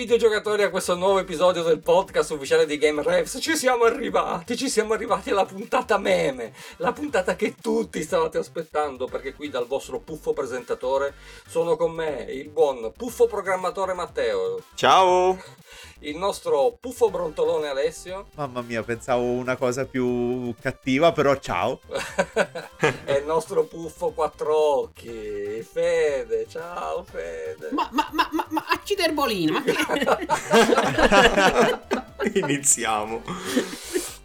Videogiocatori a questo nuovo episodio del podcast ufficiale di Game Revs. Ci siamo arrivati, ci siamo arrivati alla puntata meme, la puntata che tutti stavate aspettando perché qui dal vostro puffo presentatore sono con me il buon puffo programmatore Matteo. Ciao! Il nostro puffo brontolone Alessio. Mamma mia, pensavo una cosa più cattiva, però ciao. e il nostro puffo quattro occhi, Fede. Ciao Fede. Ma, ma, ma, ma, ma acciderbolino, ma che... Iniziamo.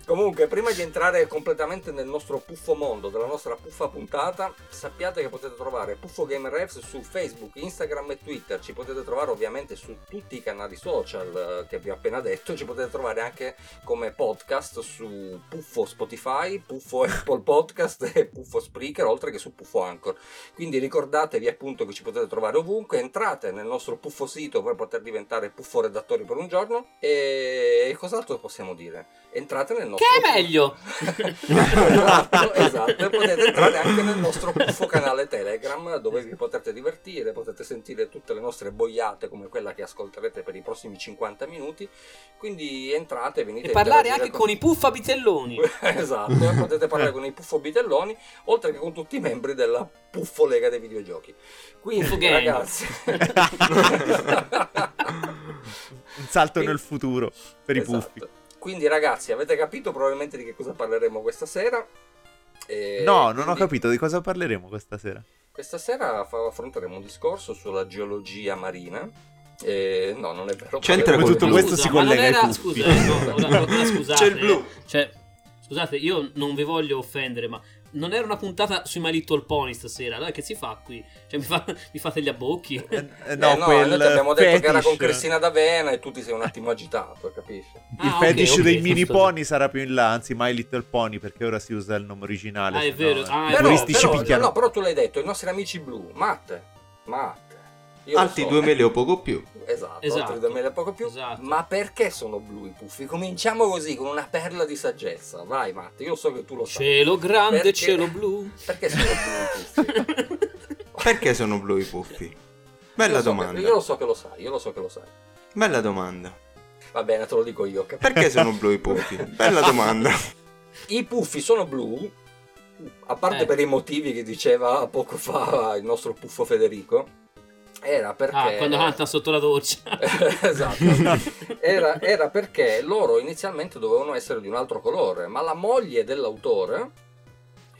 Comunque, prima di entrare completamente nel nostro puffo mondo, della nostra puffa puntata, sappiate che potete trovare Puffo Game Refs su Facebook, Instagram e Twitter. Ci potete trovare ovviamente su tutti i canali social eh, che vi ho appena detto. Ci potete trovare anche come podcast su Puffo Spotify, Puffo Apple Podcast e Puffo Spreaker, oltre che su Puffo Anchor. Quindi ricordatevi appunto che ci potete trovare ovunque. Entrate nel nostro puffo sito per poter diventare puffo redattori per un giorno. E cos'altro possiamo dire? Entrate nel nostro che è meglio! esatto, esatto, e potete entrare anche nel nostro puffo canale Telegram dove vi potrete divertire, potete sentire tutte le nostre boiate come quella che ascolterete per i prossimi 50 minuti. Quindi entrate, venite e parlare anche con... con i puffa bitelloni. esatto, potete parlare con i puffo bitelloni oltre che con tutti i membri della Puffo Lega dei videogiochi. Quindi, ragazzi, un salto nel futuro per esatto. i puffi. Quindi ragazzi, avete capito probabilmente di che cosa parleremo questa sera? E no, non ho capito di cosa parleremo questa sera. Questa sera affronteremo un discorso sulla geologia marina. Eh, no, non è vero. C'entra come tutto questo si collega ai era, scusa, eh, no, ora, ora, scusate, C'è il blu. Cioè, scusate, io non vi voglio offendere, ma non era una puntata sui My Little Pony stasera. Allora che si fa qui? Cioè, mi, fa, mi fate gli abbocchi? Eh, eh, no, eh, no quel noi abbiamo detto che era con Cristina D'Avena e tu ti sei un attimo agitato, capisci? Il ah, fetish okay, dei mini pony sarà più in là, anzi My Little Pony, perché ora si usa il nome originale. Ah, è vero. No, ah, però, però, no, però tu l'hai detto, i nostri amici blu, Matt, Matt io altri so, 2 mele o poco più. Esatto, esatto, altri 2 mele o poco più. Esatto. Ma perché sono blu i puffi? Cominciamo così, con una perla di saggezza. Vai, Matt, io so che tu lo sai. Cielo grande, perché... cielo blu. Perché sono blu i puffi? perché sono blu i puffi? Bella io domanda. Che, io lo so che lo sai, io lo so che lo sai. Bella domanda. Va bene, te lo dico io. Capito? Perché sono blu i puffi? Bella domanda. I puffi sono blu, a parte eh. per i motivi che diceva poco fa il nostro puffo Federico era perché... Ah, quando canta sotto la doccia. esatto. Era, era, perché loro inizialmente dovevano essere di un altro colore, ma la moglie dell'autore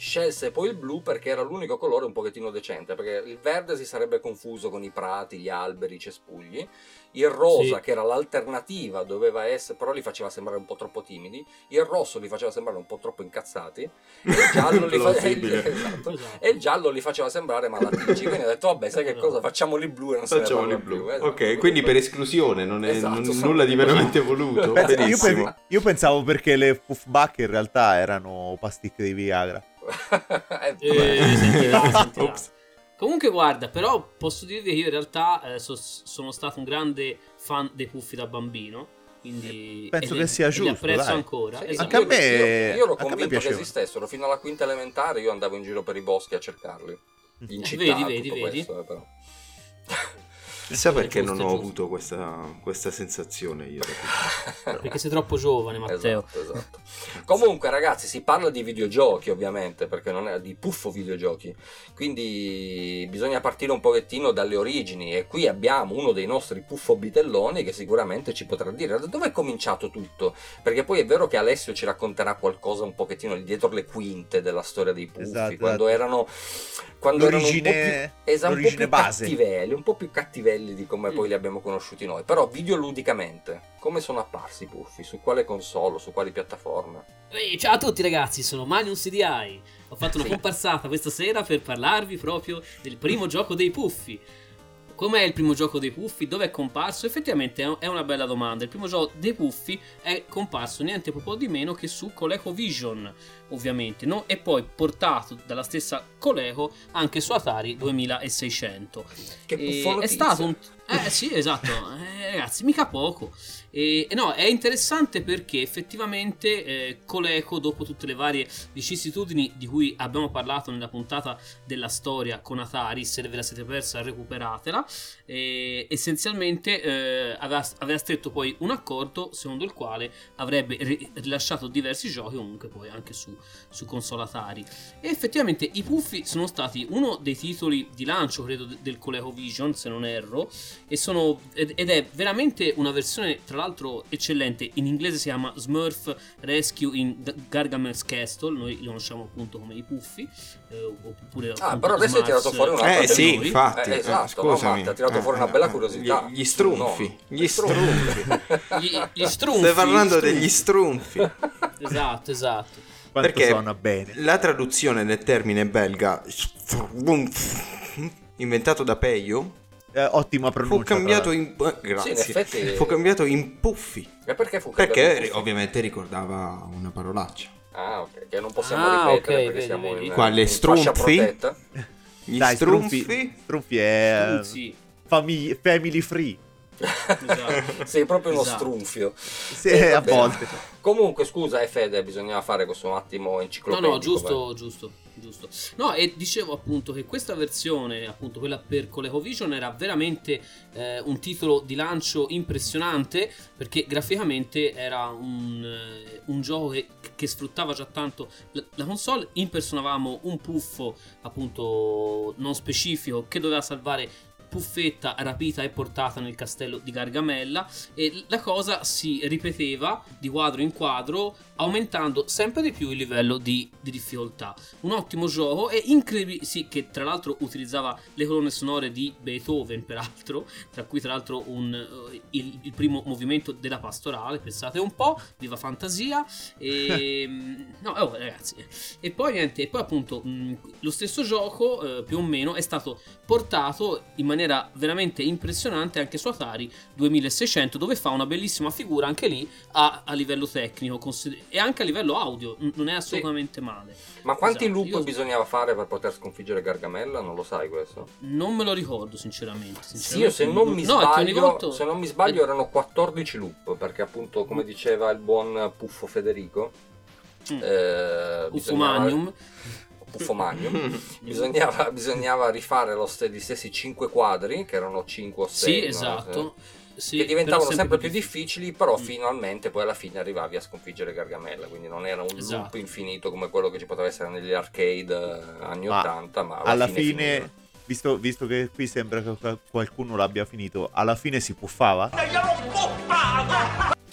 scelse poi il blu perché era l'unico colore un pochettino decente, perché il verde si sarebbe confuso con i prati, gli alberi, i cespugli, il rosa, sì. che era l'alternativa, doveva essere, però li faceva sembrare un po' troppo timidi. Il rosso li faceva sembrare un po' troppo incazzati. E il giallo, li, fa... esatto. esatto. E il giallo li faceva sembrare malattici. Quindi ha detto, vabbè, sai che cosa? Facciamoli blu e non Facciamoli blu. blu. Esatto. Ok, quindi per esclusione, non è esatto, non, nulla di veramente voluto. io, pe- io, pensavo perché le puffback in realtà erano pasticche di Viagra. Eh, eh, sentirà, sentirà. Comunque guarda, però posso dirvi che io in realtà eh, so, sono stato un grande fan dei puffi da bambino. Quindi penso che sia giusto. Li apprezzo dai. ancora. Sì, esatto. Anche a me. Io, io ero convinto che esistessero. Fino alla quinta elementare io andavo in giro per i boschi a cercarli. In città, vedi, vedi, vedi. Questo, eh, però. Chissà perché non ho avuto questa, questa, sensazione io. perché sei troppo giovane, Matteo. Esatto, esatto. Comunque, ragazzi, si parla di videogiochi, ovviamente, perché non è di puffo videogiochi. Quindi bisogna partire un pochettino dalle origini. E qui abbiamo uno dei nostri puffo bitelloni che sicuramente ci potrà dire da dove è cominciato tutto. Perché poi è vero che Alessio ci racconterà qualcosa un pochettino dietro le quinte della storia dei puffi. Esatto, quando esatto. erano. Quando l'origine, erano un po' più, esatto, l'origine un po' più base. cattivelli, un po' più cattivelli livelli di come poi li abbiamo conosciuti noi. Però videoludicamente, come sono apparsi i puffi? Su quale console? Su quali piattaforme? Ehi, ciao a tutti ragazzi, sono Manium CDI. Ho fatto una comparsata questa sera per parlarvi proprio del primo gioco dei puffi. Com'è il primo gioco dei Puffi? Dove è comparso? Effettivamente è una bella domanda. Il primo gioco dei Puffi è comparso niente po' di meno che su ColecoVision, ovviamente, no? e poi portato dalla stessa Coleco anche su Atari 2600. Che e è stato un eh sì, esatto, eh, ragazzi, mica poco. E, no, è interessante perché effettivamente eh, Coleco, dopo tutte le varie vicissitudini di cui abbiamo parlato nella puntata della storia con Atari, se ve la siete persa recuperatela, e essenzialmente eh, aveva, aveva, stretto poi un accordo secondo il quale avrebbe ri- rilasciato diversi giochi comunque poi anche su, su console Atari. E effettivamente i puffi sono stati uno dei titoli di lancio credo del ColecoVision se non erro e sono, ed, ed è veramente una versione tra l'altro eccellente. In inglese si chiama Smurf Rescue in Gargamel's Castle noi li conosciamo appunto come i puffi eh, oppure ah però adesso hai tirato fuori una eh sì infatti. Eh, esatto, eh, scusami. no, ha tirato fuori una bella curiosità gli, gli strunfi no, gli strunfi gli, gli strunfi stai parlando degli strunfi esatto esatto Quanto perché suona bene. la traduzione del termine belga inventato da Peio eh, ottima pronuncia. Fu cambiato in grazie. Sì, in effetti... Fu cambiato in puffi. E perché fu cambiato? Perché ovviamente ricordava una parolaccia. Ah, ok, che non possiamo Ah, ripetere ok, perché vedi, siamo vedi. in, Quale protetta. Gli Dai, strunfi. strunfi, strunfi è Strunzi. Famig- family free. Esatto. Sei proprio uno Esatto. strunfio. Sì, Eh, a volte. Comunque, scusa, eh, Fede, bisognava fare questo un attimo No, enciclopedico. no, giusto, vai. giusto, giusto. No, e dicevo appunto che questa versione, appunto quella per ColecoVision, era veramente eh, un titolo di lancio impressionante perché graficamente era un, eh, un gioco che, che sfruttava già tanto la, la console. Impersonavamo un puffo appunto non specifico che doveva salvare Puffetta rapita e portata nel castello di Gargamella e la cosa si ripeteva di quadro in quadro aumentando sempre di più il livello di, di difficoltà. Un ottimo gioco e incredibile, sì, che tra l'altro utilizzava le colonne sonore di Beethoven, peraltro, tra cui tra l'altro un, eh, il, il primo movimento della pastorale, pensate un po', viva fantasia, e no, oh, ragazzi, e poi niente, e poi appunto mh, lo stesso gioco eh, più o meno è stato portato in maniera veramente impressionante anche su Atari 2600 dove fa una bellissima figura anche lì a, a livello tecnico consider- e anche a livello audio non è assolutamente male Ma quanti Esatto, loop bisognava fare per poter sconfiggere Gargamella? Non lo sai questo? non me lo ricordo sinceramente, Sì, sinceramente io se non mi no, sbaglio, ogni volta- se non mi sbaglio erano 14 loop, perché appunto, come diceva il buon Puffo Federico, Mm. eh, bisognava- Uffomanium Puffo Magnum, bisognava, bisognava rifare lo st- gli stessi 5 quadri, che erano 5 o 6. sì esatto sì, che diventavano però sempre più difficili, però Mm. finalmente poi alla fine arrivavi a sconfiggere Gargamella, quindi non era un loop Esatto. infinito come quello che ci poteva essere negli arcade eh, anni Ma 80, ma alla, Alla fine, fine, visto, visto che qui sembra che qual- qualcuno l'abbia finito, alla fine si puffava?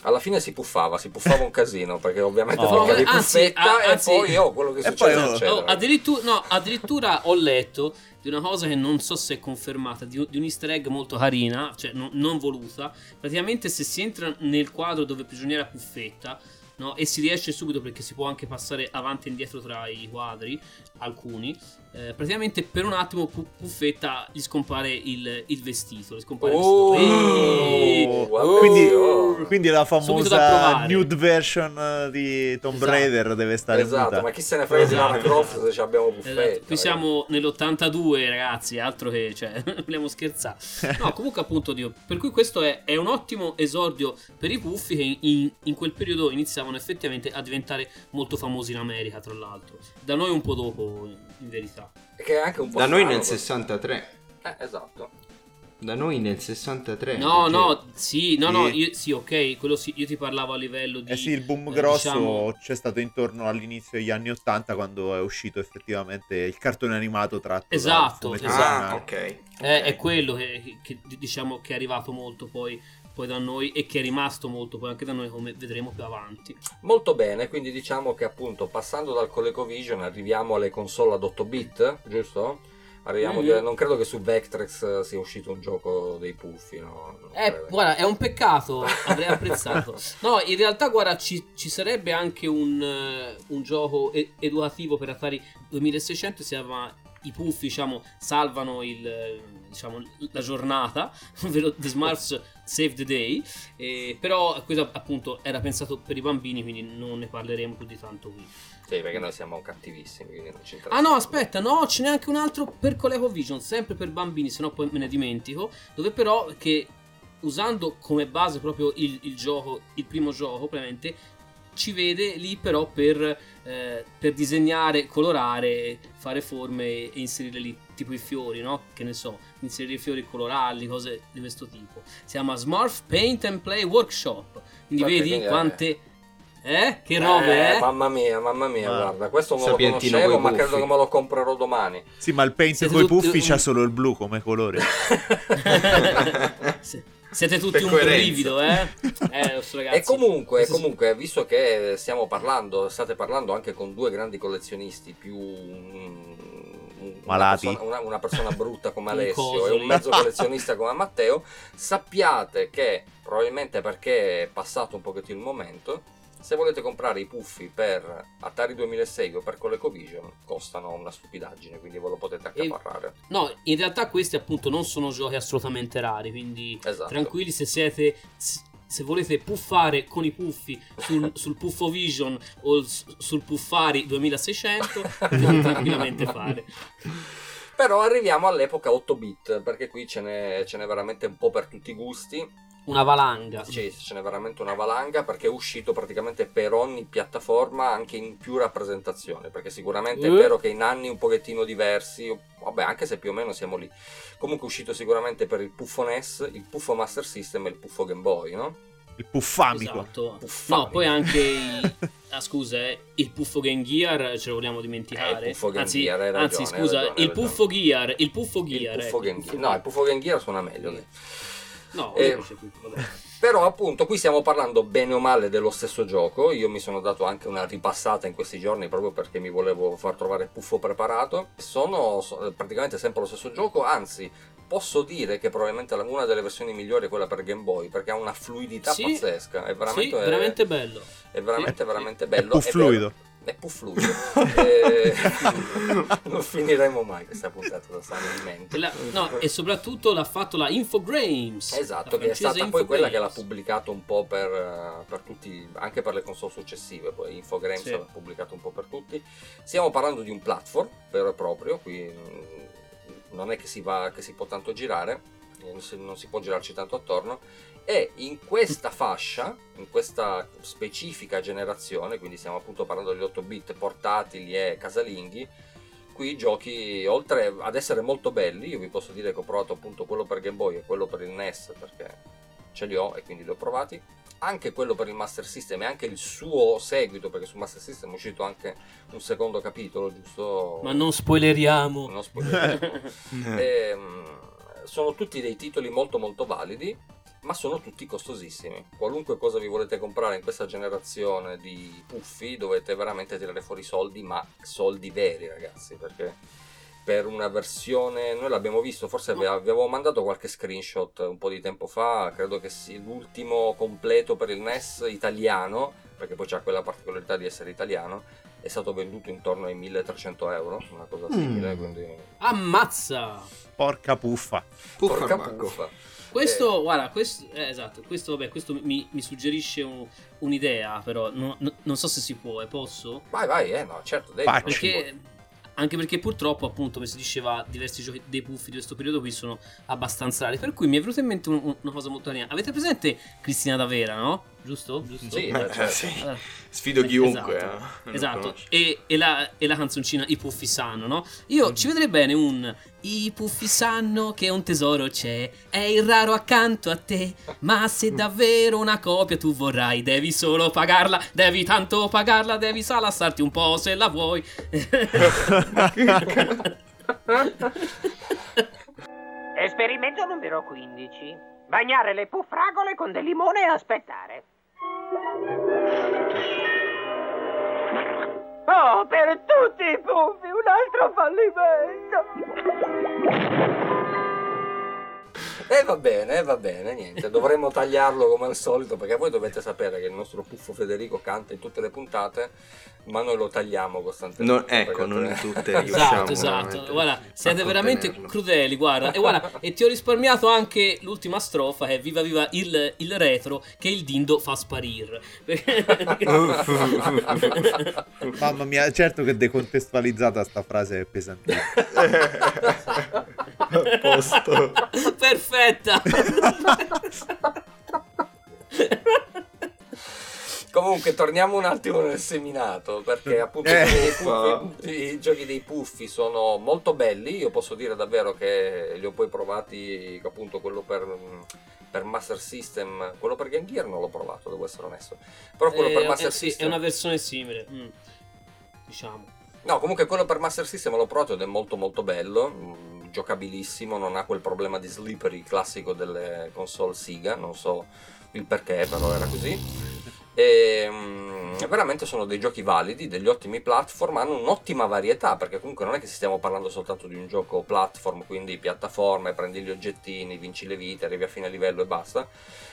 Alla fine si puffava, si puffava un casino, perché ovviamente Oh. Anzi, puffetta a- e anzi- poi oh, quello che E succede poi. Oh, addirittura, no, addirittura ho letto di una cosa che non so se è confermata, di un, di un easter egg molto carina, cioè non, non voluta. Praticamente se si entra nel quadro dove prigioniera Puffetta, no, e si riesce subito perché si può anche passare avanti e indietro tra i quadri, alcuni, eh, praticamente per un attimo Pu- Puffetta gli scompare il, il vestito, gli scompare Oh, il vestito. Eeeh! guarda, Quindi, oh. Quindi la famosa nude version eh, di Tomb Esatto. Raider deve stare Esatto, muta. ma chi se ne frega di Lara Esatto. Croft se ci abbiamo Puffetta? Esatto. Qui siamo nell'82, ragazzi, altro che, cioè, vogliamo scherzare. No, comunque, appunto, Dio, per cui questo è, è un ottimo esordio per i puffi che in, in quel periodo iniziavano effettivamente a diventare molto famosi in America, tra l'altro. Da noi un po' dopo, in verità. Che è anche un po' Da noi nel questo. 63. Eh, esatto. Da noi nel 63. No, perché- no, sì, no, no, Sì. io, sì, ok, quello sì, io ti parlavo a livello di... Eh sì, il boom eh, grosso diciamo- c'è stato intorno all'inizio degli anni 80 quando è uscito effettivamente il cartone animato tratto Esatto, esatto. Ah, ok. È, ok. è quello che, che, diciamo che è arrivato molto poi, poi da noi e che è rimasto molto poi anche da noi come vedremo più avanti. Molto bene, quindi diciamo che appunto passando dal ColecoVision arriviamo alle console ad 8 bit, giusto? Arriviamo di- non credo che su Vectrex sia uscito un gioco dei puffi, no? Eh, guarda, è un peccato, avrei apprezzato. No, in realtà, guarda, ci, ci sarebbe anche un, eh, un gioco e- educativo per Atari 2600, si chiama I puffi, diciamo, salvano il, eh, diciamo, la giornata, ovvero The Smurfs Save the Day, eh, però questo appunto era pensato per i bambini, quindi non ne parleremo più di tanto qui. Sì, perché noi siamo cattivissimi. Ah no, aspetta, no, ce n'è anche un altro per ColecoVision, sempre per bambini, se no poi me ne dimentico, dove però che usando come base proprio il, il gioco, il primo gioco, ovviamente, ci vede lì però per, eh, per disegnare, colorare, fare forme e inserire lì tipo i fiori, no? Che ne so, inserire fiori colorali, cose di questo tipo. Si chiama Smurf Paint and Play Workshop. Quindi Ok, vedi quindi quante... Eh? Che robe, Eh, eh? Mamma mia, mamma mia, Ah. guarda, questo non lo Sapientino conoscevo, coi ma credo che me lo comprerò domani. Sì, ma il paint coi tutti puffi un- c'ha solo il blu come colore. Siete tutti Per un coerenza. brivido, eh? Eh, lo so, ragazzi. E comunque, comunque, visto che stiamo parlando, state parlando anche con due grandi collezionisti più... una Malati. persona- Una, una persona brutta come Alessio e un mezzo collezionista come Matteo, sappiate che probabilmente perché è passato un pochettino il momento, se volete comprare i puffi per Atari 2006 o per ColecoVision costano una stupidaggine, quindi ve lo potete E- accaparrare. No, in realtà questi appunto non sono giochi assolutamente rari, quindi Esatto. tranquilli se siete... Se volete puffare con i puffi sul, sul Puffo Vision o sul Puffari 2600, potete tranquillamente fare. Però arriviamo all'epoca 8 bit, perché qui ce n'è, ce n'è veramente un po' per tutti i gusti. Una valanga. Sì, ce n'è veramente una valanga perché è uscito praticamente per ogni piattaforma anche in più rappresentazioni. Perché sicuramente è Eh. vero che in anni un pochettino diversi, vabbè, anche se più o meno siamo lì. Comunque è uscito sicuramente per il Puffo NES, il Puffo Master System e il Puffo Game Boy, no? Il puffamico. Esatto. Puffami. No, poi anche i- ah, scusa, eh, il Puffo Game Gear ce lo vogliamo dimenticare. Eh, il Puffo Game Anzi, Gear, anzi, ragione, hai scusa, ragione, hai il Puffo Gear, il Puffo Gear. il Puffo ecco, Game Gear. No, il Puffo Game Gear suona meglio. dai. No, Eh, più. Però appunto qui stiamo parlando bene o male dello stesso gioco, io mi sono dato anche una ripassata in questi giorni proprio perché mi volevo far trovare puffo preparato. Sono so- praticamente sempre lo stesso gioco, anzi posso dire che probabilmente una delle versioni migliori è quella per Game Boy perché ha una fluidità Sì. pazzesca, è veramente, sì, veramente bello. è veramente, veramente È bello. puff vero- fluido. È più fluido. Eh, non finiremo mai questa puntata da stare in mente. E la- no, e soprattutto l'ha fatto la Infogrames. Esatto, che è stata poi quella che l'ha Infogrames. pubblicato un po' per, eh, per tutti, anche per le console successive, poi Infogrames Sì. l'ha pubblicato un po' per tutti. Stiamo parlando di un platform vero e proprio, qui mm, non è che si, va, che si può tanto girare, eh, non si può girarci tanto attorno, e in questa fascia, in questa specifica generazione, quindi stiamo appunto parlando degli 8 bit portatili e casalinghi, qui i giochi, oltre ad essere molto belli, io vi posso dire che ho provato appunto quello per Game Boy e quello per il NES perché ce li ho e quindi li ho provati. Anche quello per il Master System e anche il suo seguito, perché sul Master System è uscito anche un secondo capitolo, giusto? Ma non spoileriamo. Non spoileriamo. Ehm, sono tutti dei titoli molto molto validi, ma sono tutti costosissimi. Qualunque cosa vi volete comprare in questa generazione di puffi dovete veramente tirare fuori soldi, ma soldi veri ragazzi, perché per una versione, noi l'abbiamo visto, forse ave- avevo mandato qualche screenshot un po' di tempo fa, credo che sia l'ultimo completo per il NES italiano, perché poi c'ha quella particolarità di essere italiano, è stato venduto intorno ai 1300 euro, una cosa simile, Mm. quindi... Ammazza! Porca puffa. Puffa Porca puffa. Questo, Eh. guarda, questo, eh, esatto, questo, vabbè, questo mi, mi suggerisce un- un'idea, però no- no- non so se si può, e posso? Vai, vai, eh, no, certo, devi. Perché, anche perché purtroppo, appunto, come si diceva, diversi giochi dei puffi di questo periodo qui sono abbastanza rari. Per cui mi è venuta in mente un- un- una cosa molto carina. Avete presente Cristina D'Avera, no? Giusto? Giusto? Sì, Eh, certo. sì. Allora, Sfido chiunque. Esatto, eh, esatto. E, e la, e la canzoncina I puffi sanno, no? Io ci vedrei bene un I puffi sanno che un tesoro c'è, è il raro accanto a te, ma se davvero una copia tu vorrai, devi solo pagarla, devi tanto pagarla, devi salassarti un po' se la vuoi. Esperimento numero 15. Bagnare le puffragole con del limone e aspettare. Oh, per tutti i puffi, un altro fallimento. E va bene, eh, va bene, niente. Dovremmo tagliarlo come al solito perché voi dovete sapere che il nostro puffo Federico canta in tutte le puntate, ma noi lo tagliamo costantemente. Non- ecco, non in tutte Esatto, esatto. Guarda, siete veramente contenerlo. crudeli, guarda. E guarda, e ti ho risparmiato anche l'ultima strofa che è viva viva il, il retro che il dindo fa sparire. Mamma mia, certo che decontestualizzata sta frase è pesantissima. A posto. Comunque, Comunque torniamo un attimo nel seminato perché appunto Eh. i, puffi- i giochi dei puffi sono molto belli, io posso dire davvero che li ho poi provati appunto quello per, per Master System, quello per Game Gear non l'ho provato, devo essere onesto, però quello Eh, per eh, Master sì, System è una versione simile. mm, Diciamo. No, comunque quello per Master System l'ho provato ed è molto molto bello, mm, giocabilissimo, non ha quel problema di slippery classico delle console Sega, non so il perché, però era così. E, mm, veramente sono dei giochi validi, degli ottimi platform, hanno un'ottima varietà, perché comunque non è che stiamo parlando soltanto di un gioco platform, quindi piattaforme, prendi gli oggettini, vinci le vite, arrivi a fine livello e basta,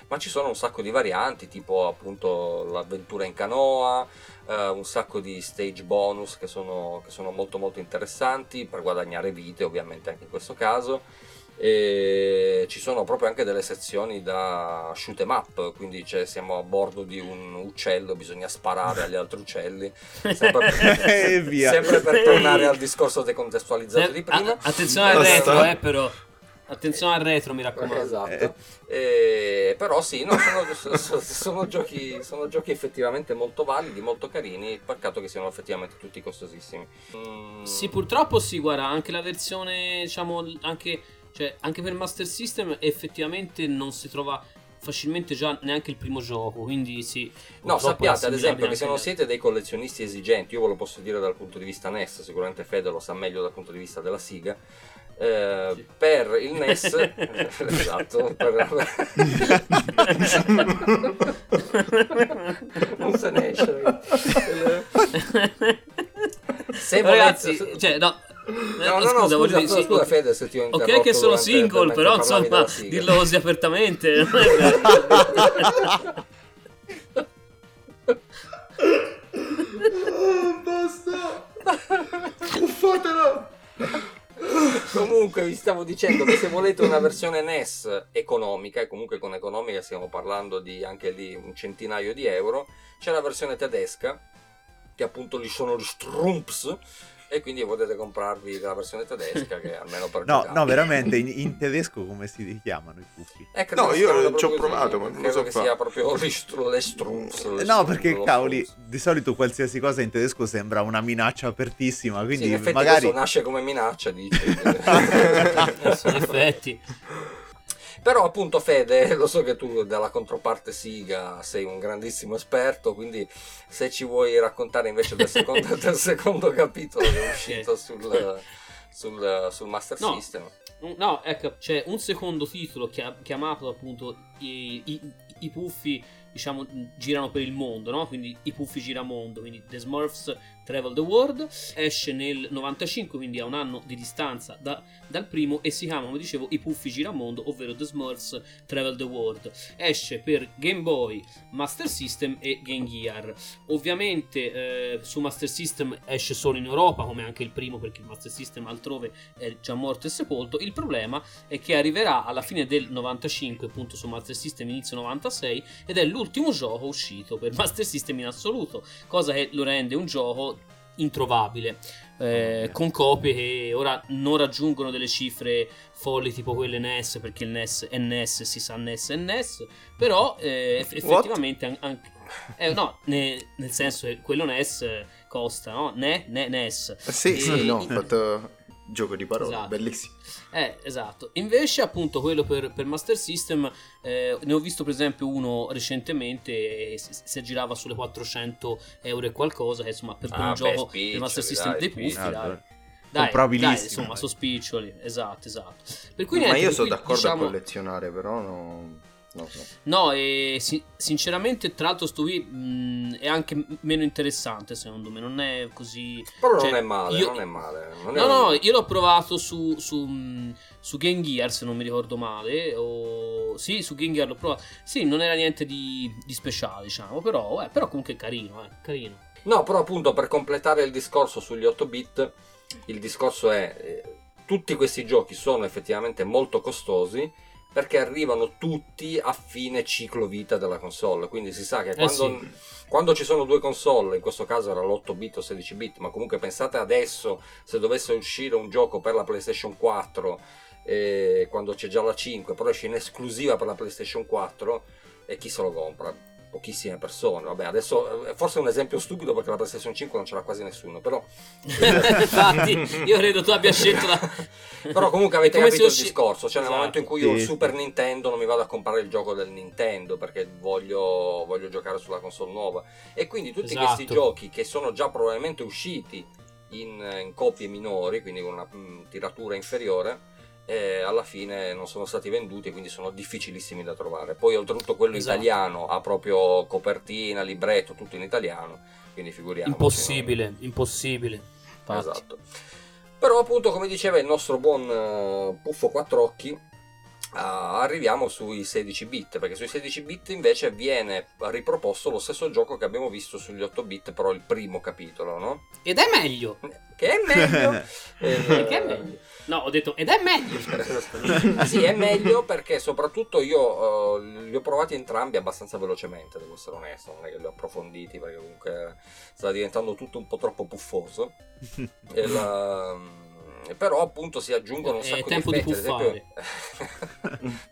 ma ci sono un sacco di varianti, tipo appunto l'avventura in canoa, eh, un sacco di stage bonus che sono, che sono molto molto interessanti per guadagnare vite ovviamente anche in questo caso e ci sono proprio anche delle sezioni da shoot 'em up quindi c'è- siamo a bordo di un uccello bisogna sparare agli altri uccelli sempre, E via. sempre per tornare al discorso decontestualizzato di prima A- attenzione al retro, eh, però. Attenzione al retro, mi raccomando. Esatto. Eh, però sì, no, sono, sono- sono giochi, sono giochi effettivamente molto validi, molto carini. Peccato che siano effettivamente tutti costosissimi. Mm, Sì, purtroppo sì, guarda, anche la versione, diciamo, anche, cioè, anche per Master System effettivamente non si trova facilmente già neanche il primo gioco, quindi sì. No, sappiate ad esempio che se non siete dei collezionisti esigenti, io ve lo posso dire dal punto di vista NES, sicuramente Fede lo sa meglio dal punto di vista della Siga. eh, Sì. Per il NES, esatto, per- non se ne esce. Se Ragazzi, volete- cioè, no. No, no, no, scusa, voglio scusa, dire, scusa, sì, Fede se ti ho Ok interrotto che sono single, però insomma, dirlo così apertamente non è vero. Basta! Uffatela! Comunque vi stavo dicendo che se volete una versione NES economica, e comunque con economica stiamo parlando di anche lì un centinaio di euro, c'è la versione tedesca, che appunto lì sono gli Strumps, e quindi potete comprarvi la versione tedesca che almeno per No, giocare. no, veramente in, in tedesco come si chiamano i puffi? Eh, No, io ci ho proprio così, provato, ma non credo so che fa. sia proprio gli Str- le Strumps. le Eh, No, perché cavoli, di solito qualsiasi cosa in tedesco sembra una minaccia apertissima, Sì, quindi in effetti magari... nasce come minaccia, dici. Adesso, in effetti. Però appunto Fede, lo so che tu della controparte Siga sei un grandissimo esperto, quindi se ci vuoi raccontare invece del secondo, del secondo capitolo che è uscito sul, sul, sul Master No. System. No, ecco, c'è un secondo titolo chia- chiamato appunto i, i- i puffi, diciamo, girano per il mondo, no? Quindi i puffi giramondo, quindi The Smurfs Travel the World, esce nel 95, quindi a un anno di distanza da- dal primo e si chiama, come dicevo, i puffi giramondo, ovvero The Smurfs Travel the World. Esce per Game Boy, Master System e Game Gear. Ovviamente eh, su Master System esce solo in Europa, come anche il primo, perché il Master System altrove è già morto e sepolto. Il problema è che arriverà alla fine del 95, appunto su Master System inizio 96, ed è l'ultimo gioco uscito per Master System in assoluto, cosa che lo rende un gioco introvabile, eh, con copie che ora non raggiungono delle cifre folli tipo quelle NES, perché il NES è NES, si sa NES è NES, però eh, What? effettivamente an- anche... Eh, no, ne- nel senso che quello NES costa, no? Ne, ne, NES. Eh, Sì, E- sì, no, ho i- fatto gioco di parole, Esatto. bellissimo. Eh, esatto. Invece, appunto, quello per, per Master System, eh, ne ho visto per esempio uno recentemente, si, aggirava sulle 400 euro e qualcosa, che insomma, per, per Ah, un beh, gioco spiccioli, per Master System dai, dei puffi, dai. Dai, dai, insomma, dai. sono spiccioli, esatto, esatto. Per cui Ma niente, io sono d'accordo diciamo- a collezionare, però no, no, e si- sinceramente, tra l'altro, sto qui mh, è anche m- meno interessante, secondo me, non è così... Però Cioè, non è male, io- non è male. non è No, un- no, io l'ho provato su, su, mh, su Game Gear, se non mi ricordo male. O... Sì, su Game Gear l'ho provato. Sì, non era niente di, di speciale, diciamo. Però, eh, però comunque è carino, eh, carino. No, però appunto per completare il discorso sugli 8 bit, il discorso è eh, tutti questi giochi sono effettivamente molto costosi perché arrivano tutti a fine ciclo vita della console, quindi si sa che quando, sì. quando ci sono due console, in questo caso era l'8 bit o 16 bit, ma comunque pensate adesso se dovesse uscire un gioco per la PlayStation 4 eh, quando c'è già la 5, però esce in esclusiva per la PlayStation 4 e chi se lo compra? Pochissime persone. Vabbè, adesso eh, forse è un esempio stupido perché la PlayStation 5 non ce l'ha quasi nessuno, però... Infatti, io credo tu abbia scelto la... però comunque avete Come capito il usci- discorso, cioè nel Esatto. momento in cui io ho il Sì, Super. Nintendo non mi vado a comprare il gioco del Nintendo perché voglio, voglio giocare sulla console nuova. E quindi tutti Esatto. questi giochi che sono già probabilmente usciti in, in copie minori, quindi con una mm, tiratura inferiore, eh, alla fine non sono stati venduti e quindi sono difficilissimi da trovare. Poi oltretutto quello Esatto. italiano ha proprio copertina, libretto, tutto in italiano, quindi figuriamoci. Impossibile, impossibile. Infatti. Esatto. Però appunto come diceva il nostro buon eh, Puffo Quattrocchi, arriviamo sui 16 bit, perché sui 16 bit invece viene riproposto lo stesso gioco che abbiamo visto sugli 8 bit, però il primo capitolo, no? Ed è meglio. Che è meglio. Eh, Che è meglio. No, ho detto, ed è meglio. sì, è meglio perché soprattutto io eh, li ho provati entrambi abbastanza velocemente, devo essere onesto, non è che li ho approfonditi perché comunque sta diventando tutto un po' troppo puffoso. E la- Però appunto si aggiungono un È sacco tempo di di effetti, ad esempio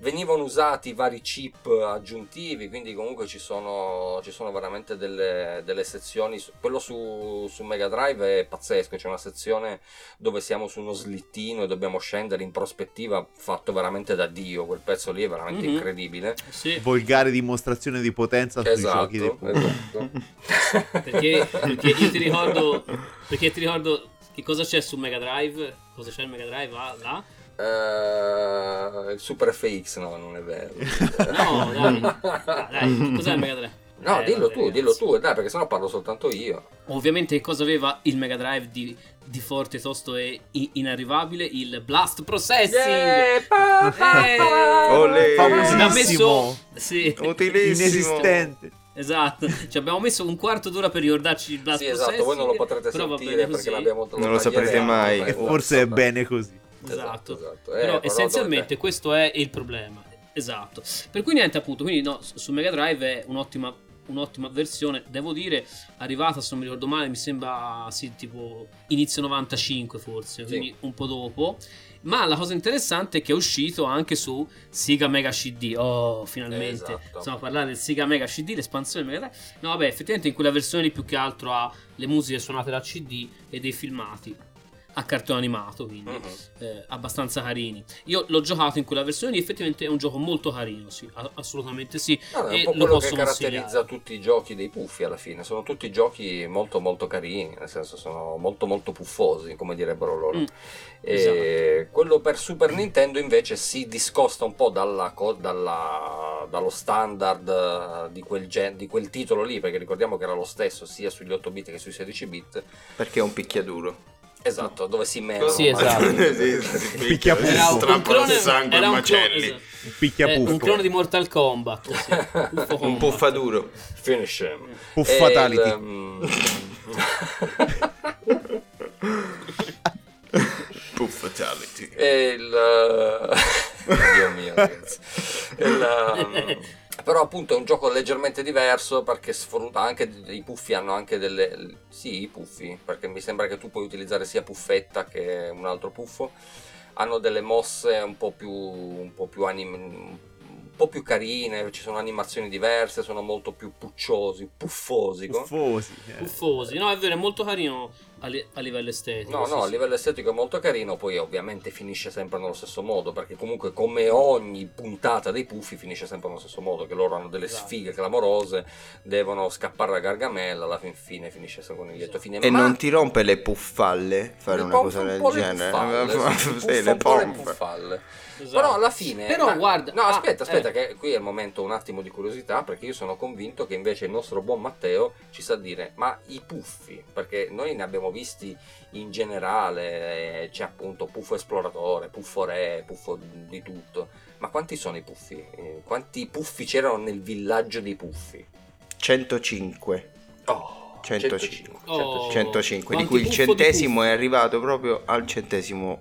venivano usati vari chip aggiuntivi, quindi comunque ci sono, ci sono veramente delle, delle sezioni, quello su, su Mega Drive è pazzesco, c'è una sezione dove siamo su uno slittino e dobbiamo scendere in prospettiva, fatto veramente da Dio, quel pezzo lì è veramente Mhm. incredibile. Sì, Volgare dimostrazione di potenza sui Esatto, giochi dei Pooh. esatto. perché, perché io ti ricordo, perché ti ricordo che cosa c'è su Mega Drive, cosa c'è il Mega Drive ah, là. Eh, il Super FX no, non è vero. No, dai, dai, cos'è il Mega Drive? No, Eh, dillo vabbè, tu, dillo tu, dai, perché sennò parlo soltanto io. Ovviamente che cosa aveva il Mega Drive di, di forte, tosto e inarrivabile? Il Blast Processing! Yeah, pa, pa, pa. Olè. Famosissimo. Messo... Sì, Utilissimo. Inesistente. Esatto. Ci abbiamo messo un quarto d'ora per ricordarci il Blast Sì, esatto, voi non lo potrete sentire perché l'abbiamo Non lo saprete mai. ma E forse è bene così. Esatto, Esatto. esatto. Eh, Però però essenzialmente dovete- questo è il problema. Esatto. Per cui niente, appunto, quindi no, su Mega Drive è un'ottima, un'ottima versione. Devo dire, arrivata, se non mi ricordo male, mi sembra sì, tipo inizio 95 forse, quindi un po' dopo. Ma la cosa interessante è che è uscito anche su Sega Mega CD. Oh, finalmente. Esatto. Insomma, parlare del Sega Mega CD, l'espansione Mega Drive. No, vabbè, effettivamente in quella versione più che altro ha le musiche suonate da CD e dei filmati a cartone animato, quindi Mhm. eh, abbastanza carini. Io l'ho giocato in quella versione, effettivamente è un gioco molto carino, sì, a- assolutamente sì. No, è e un po' lo quello che caratterizza tutti i giochi dei puffi alla fine. Sono tutti giochi molto molto carini, nel senso sono molto molto puffosi, come direbbero loro. Mm, E quello per Super Nintendo invece si discosta un po' dalla dalla- dallo standard eh, di quel, gen- di quel titolo lì, perché ricordiamo che era lo stesso sia sugli 8 bit che sui 16 bit. Perché è un picchiaduro. Esatto, dove si menano. Sì, esatto. Sì, si Picchia picchia, Era un, clone, sangue era e un clone, macelli. esatto. Un picchia Eh, un clone di Mortal Kombat. sì. Puffo Un Combat. puffaduro. Finish him. Puff E fatality. il, mm, Puff fatality. e il Dio mio ragazzi Il, um, però appunto è un gioco leggermente diverso perché sfrutta anche i puffi hanno anche delle sì i puffi perché mi sembra che tu puoi utilizzare sia puffetta che un altro puffo hanno delle mosse un po' più un po' più anim- un po' più carine ci sono animazioni diverse sono molto più pucciosi puffosi Puffosi. eh. Puffosi. No, è vero, è molto carino a, li- a livello estetico. No, sì, no, a sì. livello estetico è molto carino, poi ovviamente finisce sempre nello stesso modo, perché comunque come ogni puntata dei puffi finisce sempre nello stesso modo, che loro hanno delle Esatto. sfighe clamorose, devono scappare da Gargamella, alla fin fine finisce sempre con il lieto fine. E Ma non ti rompe le puffalle fare le una pompe cosa un del po' le genere? puffalle, sì, Sì, puffa le un po' le pompe. puffalle. Esatto. Però alla fine. Però ma- guarda- No, ah, aspetta, aspetta, eh. che qui è il momento un attimo di curiosità, perché io sono convinto che invece il nostro buon Matteo ci sa dire: ma i puffi, perché noi ne abbiamo visti in generale, eh, c'è appunto puffo esploratore, puffo re, puffo di tutto. Ma quanti sono i puffi? Eh, Quanti puffi c'erano nel villaggio dei puffi? 105. Oh, 105. Oh. 105, di cui il centesimo puffi? è arrivato proprio al centesimo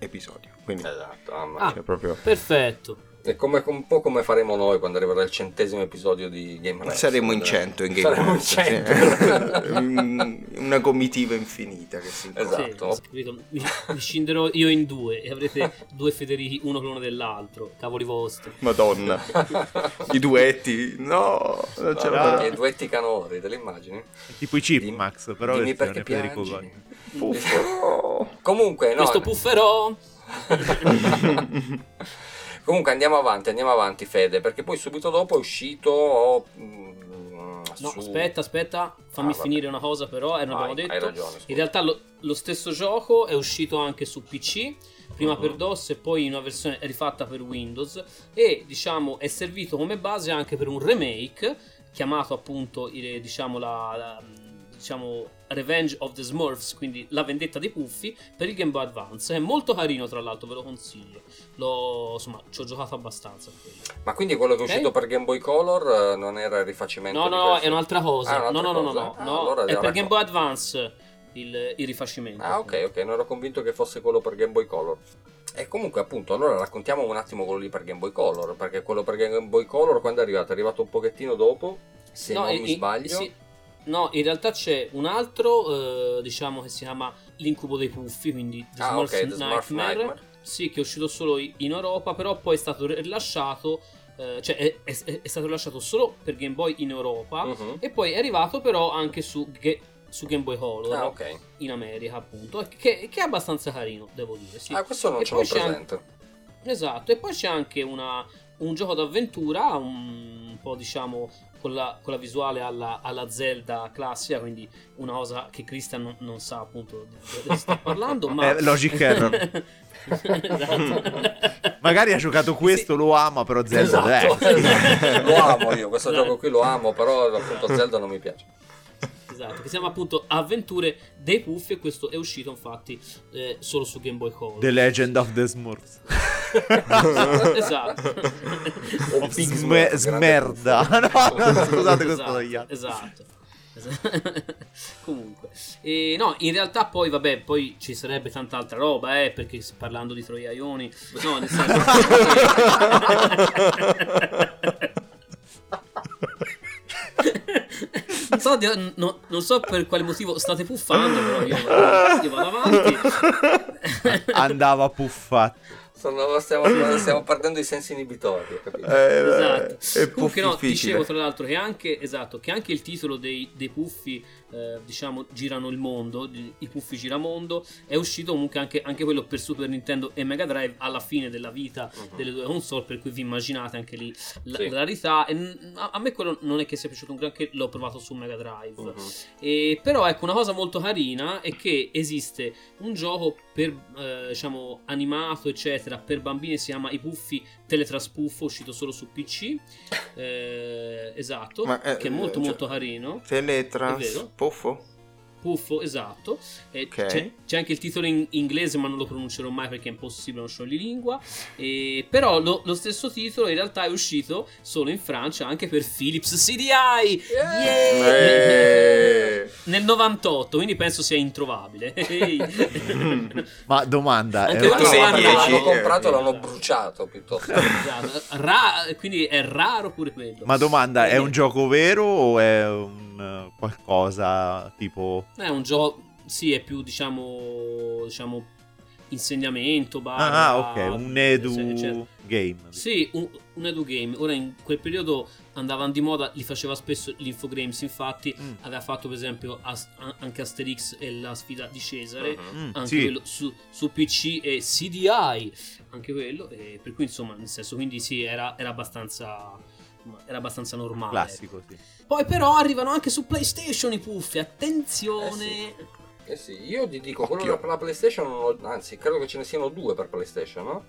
episodio. Quindi Esatto, mamma Ah. cioè, proprio Perfetto. È come, un po' come faremo noi quando arriverà il centesimo episodio di Game Rap. Saremo in cento in Game Saremo in sì. cento. Un- Una comitiva infinita che si incontra. Esatto. Sì? Mi, mi scinderò io in due e avrete due Federici, uno clone dell'altro. Cavoli vostri. Madonna. I duetti. No, non ce la farò. duetti canori, te le immagini? Tipo i Chipmax, però Dimmi perché Federico piangi. Goni. Puffo. Comunque, no. Questo pufferò. Comunque andiamo avanti, andiamo avanti, Fede, perché poi subito dopo è uscito. mm, No, su- aspetta, aspetta, fammi Ah, finire una cosa però, e non Vai, abbiamo hai detto. ragione, scusa. In realtà lo, lo stesso gioco è uscito anche su PC, prima Mhm. per DOS e poi in una versione rifatta per Windows e diciamo è servito come base anche per un remake chiamato appunto diciamo la, la- diciamo Revenge of the Smurfs, quindi la vendetta dei puffi per il Game Boy Advance. È molto carino tra l'altro, ve lo consiglio. L'ho, insomma, ci ho giocato abbastanza. Ma quindi quello che è Ok. uscito per Game Boy Color eh, non era il rifacimento? No, no, no, questo? è un'altra cosa. Ah, no, un'altra no, no, no, cosa? no, Ah, no, allora è per Game Boy Advance il, il rifacimento. Ah, ok, ok, non ero convinto che fosse quello per Game Boy Color. E comunque, appunto, allora raccontiamo un attimo quello lì per Game Boy Color, perché quello per Game Boy Color quando è arrivato? È arrivato un pochettino dopo, se non in- mi sbaglio. sì. No, in realtà c'è un altro, eh, diciamo, che si chiama L'incubo dei puffi, quindi The Ah, Smurfs ok, The Smurf Nightmare. Nightmare. Sì, che è uscito solo in Europa, però poi è stato rilasciato, eh, cioè è, è- è stato rilasciato solo per Game Boy in Europa Mhm. e poi è arrivato però anche su, Ge- su Game Boy Color Ah, ok. in America, appunto, che, che è abbastanza carino, devo dire. Sì. Ah, questo non E ce l'ho presente. Esatto, e poi c'è anche una- un gioco d'avventura, un, un po' diciamo con la, con la visuale alla, alla Zelda classica, quindi una cosa che Christian non, non sa appunto di cosa sta parlando, ma... Eh, logic error. esatto. Magari ha giocato questo, lo ama, però Zelda Esatto, eh. esatto. lo amo io, questo Esatto. gioco qui lo amo, però appunto Zelda non mi piace. Esatto, che si chiama appunto Avventure dei Puffi e questo è uscito infatti eh, solo su Game Boy Color. The Legend of the Smurfs. esatto. Of Big sme- smerda. No, no, scusate, questo esatto, tagliato. esatto. Comunque, e no, in realtà poi, vabbè, poi ci sarebbe tanta altra roba, eh, perché parlando di troiaioni, no, nel senso non, so, no- non so per quale motivo state puffando, però io, io vado avanti. Andava puffato. Sono- stiamo, stiamo perdendo i sensi inibitori, capito? esatto. È Comunque, no, difficile. dicevo tra l'altro che anche, esatto, che anche il titolo dei, dei puffi, eh, diciamo, girano il mondo, di- i puffi giramondo, è uscito comunque anche, anche quello per Super Nintendo e Mega Drive alla fine della vita Mhm. delle due console, per cui vi immaginate anche lì la, Sì. rarità. E a, a me quello non è che sia piaciuto un granché, l'ho provato su Mega Drive. Mhm. E, però ecco una cosa molto carina è che esiste un gioco per eh, diciamo animato eccetera per bambini si chiama I Puffi Teletraspuffo uscito solo su PC Eh, esatto Ma, eh, che è molto cioè- molto carino. Teletrans. Puffo? Esatto E Ok. c'è, c'è anche il titolo in inglese ma non lo pronuncerò mai perché è impossibile non scioglilingua e, però lo, lo stesso titolo in realtà è uscito solo in Francia anche per Philips CDI Yeah! Eh. nel 98, quindi penso sia introvabile. Ma domanda, Anche sei l'hanno- dieci. l'hanno comprato e Eh, l'hanno bruciato piuttosto. Esatto, ra- quindi è raro pure quello. ma domanda, è Eh, un gioco vero o è un eh, qualcosa tipo... È un gioco, sì, è più diciamo, diciamo insegnamento, Ah, barra, ok, un edu sì, cioè- game. Sì, un, un edu game. Ora in quel periodo andavano di moda, li faceva spesso l'Infogrames, infatti Mm. aveva fatto per esempio As- anche Asterix e la sfida di Cesare. Mm, anche sì. quello su, su PC e CDI anche quello e per cui insomma nel senso quindi sì era, era abbastanza era abbastanza normale Classico, sì. poi però arrivano anche su PlayStation i puffi attenzione Eh sì, io ti dico, quello Occhio. per la PlayStation, ho- anzi, credo che ce ne siano due per PlayStation, no?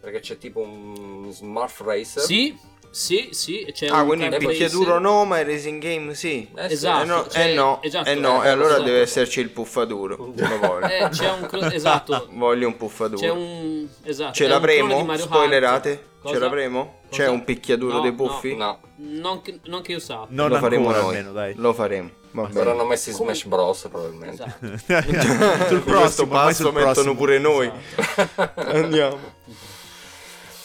Perché c'è tipo un Smart Racer. sì sì sì c'è Ah, un quindi il picchiaduro no, ma il racing game sì. Eh sì. Esatto. Eh no, cioè, eh no, esatto, eh no, eh, e allora esatto. deve esserci il puffaduro. Eh, c'è un clo- esatto Voglio un puffaduro. c'è un esatto Ce l'avremo? Spoilerate? Cosa? Ce l'avremo? Cosa? C'è un picchiaduro No, dei puffi? No, non che, non che io sappia Non Lo faremo ancora noi. almeno, dai. Lo faremo. Va bene. verranno messi in Come- Smash Bros. probabilmente. esatto sul prossimo, passo sul mettono prossimo. pure noi. Esatto. Andiamo.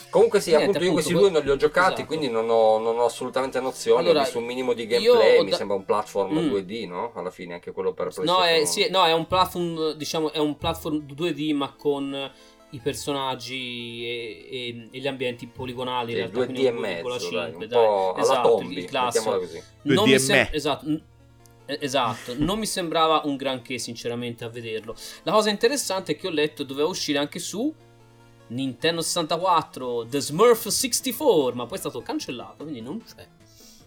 Comunque sì, Niente, appunto io appunto, questi due non li ho giocati, esatto. quindi non ho, non ho assolutamente nozione. Allora, visto un minimo di io gameplay, ho mi da- sembra un platform Mm. 2D, no? Alla fine anche quello per No PlayStation. è, sì, no, è un platform, diciamo, è un platform 2D ma con i personaggi e, e- e gli ambienti poligonali. Sì, in realtà, 2D quindi e mezzo, 2,5, dai, un dai. po' alla Esatto, Tombi, il classico. mettiamola così. 2D Non mi sem- esatto, n- eh, esatto, non mi sembrava un granché sinceramente a vederlo. La cosa interessante è che ho letto doveva uscire anche su Nintendo 64, The Smurf 64, ma poi è stato cancellato, quindi non c'è.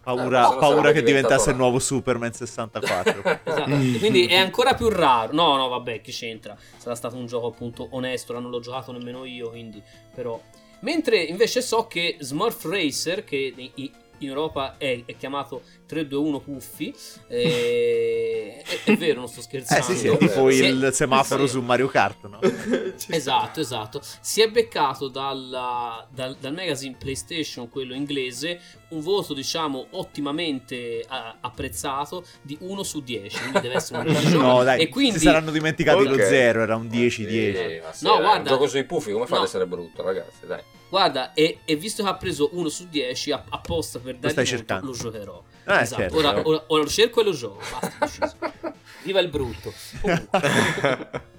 Paura, Eh, no paura che diventasse il nuovo Superman 64. Esatto. Quindi è ancora più raro. No, no, vabbè, che c'entra? Sarà stato un gioco appunto onesto, non l'ho giocato nemmeno io, quindi però. Mentre invece so che Smurf Racer, che in- Europa è, è chiamato 321 Puffi, eh, è, è vero, non sto eh scherzando. sì, sì, è tipo Si è- il semaforo sì. su Mario Kart, no? Esatto, esatto. Si è beccato dalla- dal, dal magazine PlayStation, quello inglese, un voto, diciamo, ottimamente eh, apprezzato di 1 su 10. Quindi deve essere un. No, dai, e quindi, si saranno dimenticati Ok. lo zero, era un 10-10. Sì, ma se No, guarda- Un gioco sui puffi, come fa no. ad essere brutto, ragazzi? Dai. Guarda, e, e visto che ha preso 1 su 10 app- apposta per dargli cercando. lo giocherò. Eh, esatto. certo. ora, ora- ora lo cerco e lo gioco. Basta. Viva il brutto.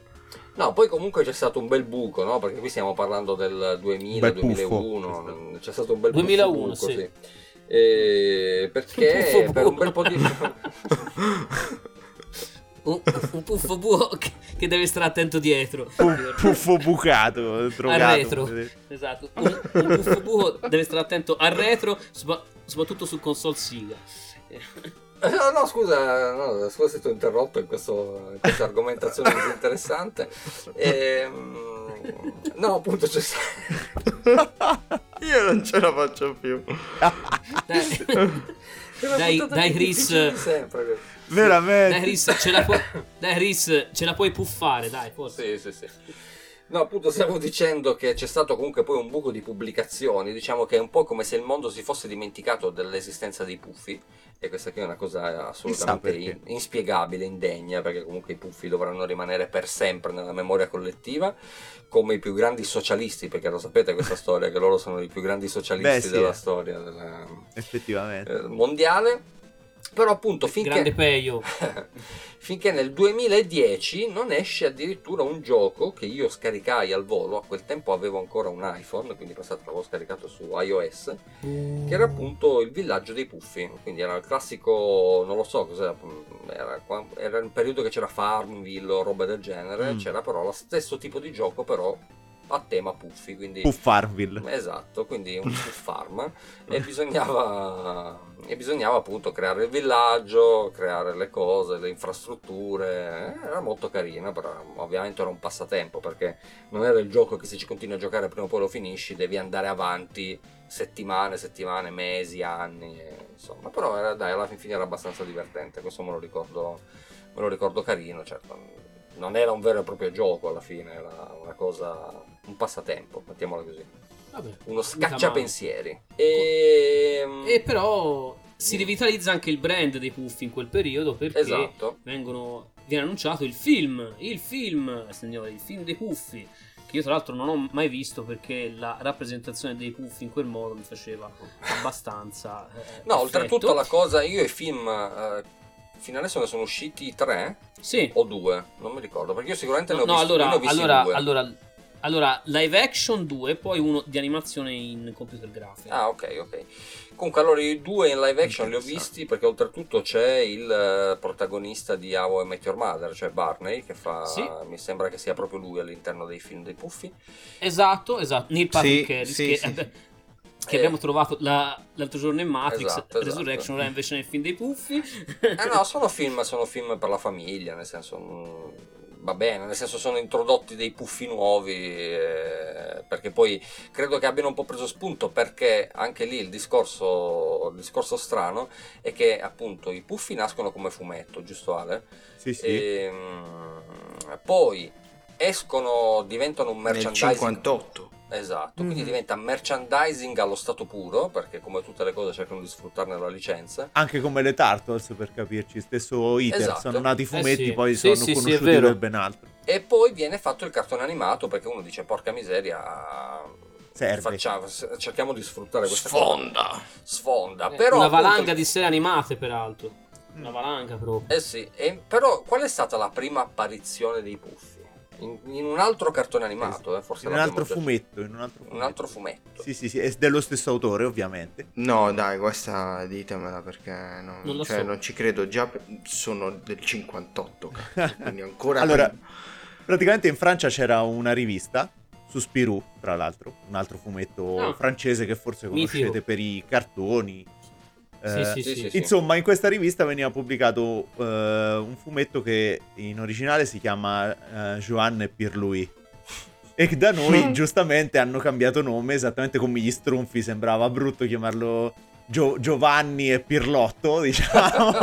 No, poi comunque c'è stato un bel buco, no? Perché qui stiamo parlando del 2000, bel puffo. 2001. C'è stato un bel 2001, buco, sì. E perché Puffo per un buco. bel po' di un, un puffo buo che, che deve stare attento dietro. Un puffo bucato, drogato. retro. Esatto, un, un buffo buco deve stare attento al retro, sopra- soprattutto su console Sega. No, no, scusa, no, scusa se ti ho interrotto in, questo, in questa argomentazione così interessante. Ehm, no, appunto c'è Io non ce la faccio più. Dai, Dai- dai, Chris. sempre. Veramente. dai, Chris, ce la, pu- dai, Chris, ce la puoi puffare, dai, forse. Sì, sì, sì. No, appunto stavo dicendo che c'è stato comunque poi un buco di pubblicazioni, diciamo che è un po' come se il mondo si fosse dimenticato dell'esistenza dei puffi, e questa qui è una cosa assolutamente in- inspiegabile, indegna, perché comunque i puffi dovranno rimanere per sempre nella memoria collettiva, come i più grandi socialisti, perché lo sapete questa storia, che loro sono i più grandi socialisti Beh, sì, della eh. storia della- Effettivamente. eh, mondiale. Però appunto finché... Finché nel 2010 non esce addirittura un gioco che io scaricai al volo, a quel tempo avevo ancora un iPhone, quindi pensate l'avevo scaricato su iOS, che era appunto il villaggio dei puffi, quindi era il classico, non lo so cos'era, era, qua- era il periodo che c'era Farmville o roba del genere, Mm. c'era però lo stesso tipo di gioco però a tema puffi, quindi... Puff Farmville. Esatto, quindi un puff farm e bisognava, e bisognava appunto creare il villaggio, creare le cose, le infrastrutture, era molto carina, però ovviamente era un passatempo perché non era il gioco che se ci continui a giocare prima o poi lo finisci, devi andare avanti settimane, settimane, mesi, anni, insomma, però era, dai, alla fin fine era abbastanza divertente, questo me lo ricordo, me lo ricordo carino, certo. Non era un vero e proprio gioco alla fine, era una cosa, un passatempo, mettiamola così Vabbè. uno scacciapensieri. E... E però si rivitalizza anche il brand dei puffi in quel periodo perché Esatto. vengono, viene annunciato il film, il film, signori, il film dei puffi, che io tra l'altro non ho mai visto perché la rappresentazione dei puffi in quel modo mi faceva abbastanza... eh, No, effetto. oltretutto la cosa, io i film, eh, fino adesso ne sono usciti tre Sì, o due, non mi ricordo, perché io sicuramente ne ho no, visti, allora, ne ho visti allora, due. allora, allora, live action 2 poi uno di animazione in computer grafica. Ah, ok, ok. Comunque, allora i due in live action li ho visti perché oltretutto c'è il eh, protagonista di How I Met Your Mother, cioè Barney, che fa, Sì. mi sembra che sia proprio lui all'interno dei film dei puffi. Esatto, esatto. Neil Patrick Sì, Harris, sì, che, sì, eh, che Eh. abbiamo trovato la- l'altro giorno in Matrix Esatto, esatto. Resurrection, ora invece nel film dei puffi. Eh no, sono film, sono film per la famiglia, nel senso... Va bene, nel senso sono introdotti dei puffi nuovi, eh, perché poi credo che abbiano un po' preso spunto, perché anche lì il discorso, il discorso strano è che appunto i puffi nascono come fumetto, giusto Ale? Sì, sì. Ehm, poi escono, diventano un Nel merchandising. 58. Esatto, quindi Mhm. diventa merchandising allo stato puro, perché come tutte le cose cercano di sfruttarne la licenza. Anche come le Turtles, per capirci, stesso iter, Esatto. sono nati i fumetti, Eh sì. poi Sì, sono sì, conosciuti per ben altro. E poi viene fatto il cartone animato perché uno dice porca miseria, serve. Facciamo, cerchiamo di sfruttare questa Sfonda. cosa. Sfonda. Eh, Però una appunto- valanga di serie animate, peraltro. Una valanga proprio. Eh sì, e- però qual è stata la prima apparizione dei Puffi? In, in un altro cartone animato, eh, forse In un altro fumetto, in un altro fumetto. Un altro fumetto. Sì, sì, sì, è dello stesso autore, ovviamente. No, dai, questa ditemela perché non, Non lo cioè, so. non ci credo. Già sono del 58, cazzo, quindi ancora Allora, prima. praticamente in Francia c'era una rivista su Spirou, tra l'altro, un altro fumetto Ah. francese che forse conoscete Mitico. per i cartoni. Eh, sì, sì, sì. sì, sì. Insomma, in questa rivista veniva pubblicato eh, un fumetto che in originale si chiama Joanne e Pierre-Louis. E da noi, giustamente, hanno cambiato nome, esattamente come gli strunfi. Sembrava brutto chiamarlo Gio- Giovanni e Pirlotto, diciamo.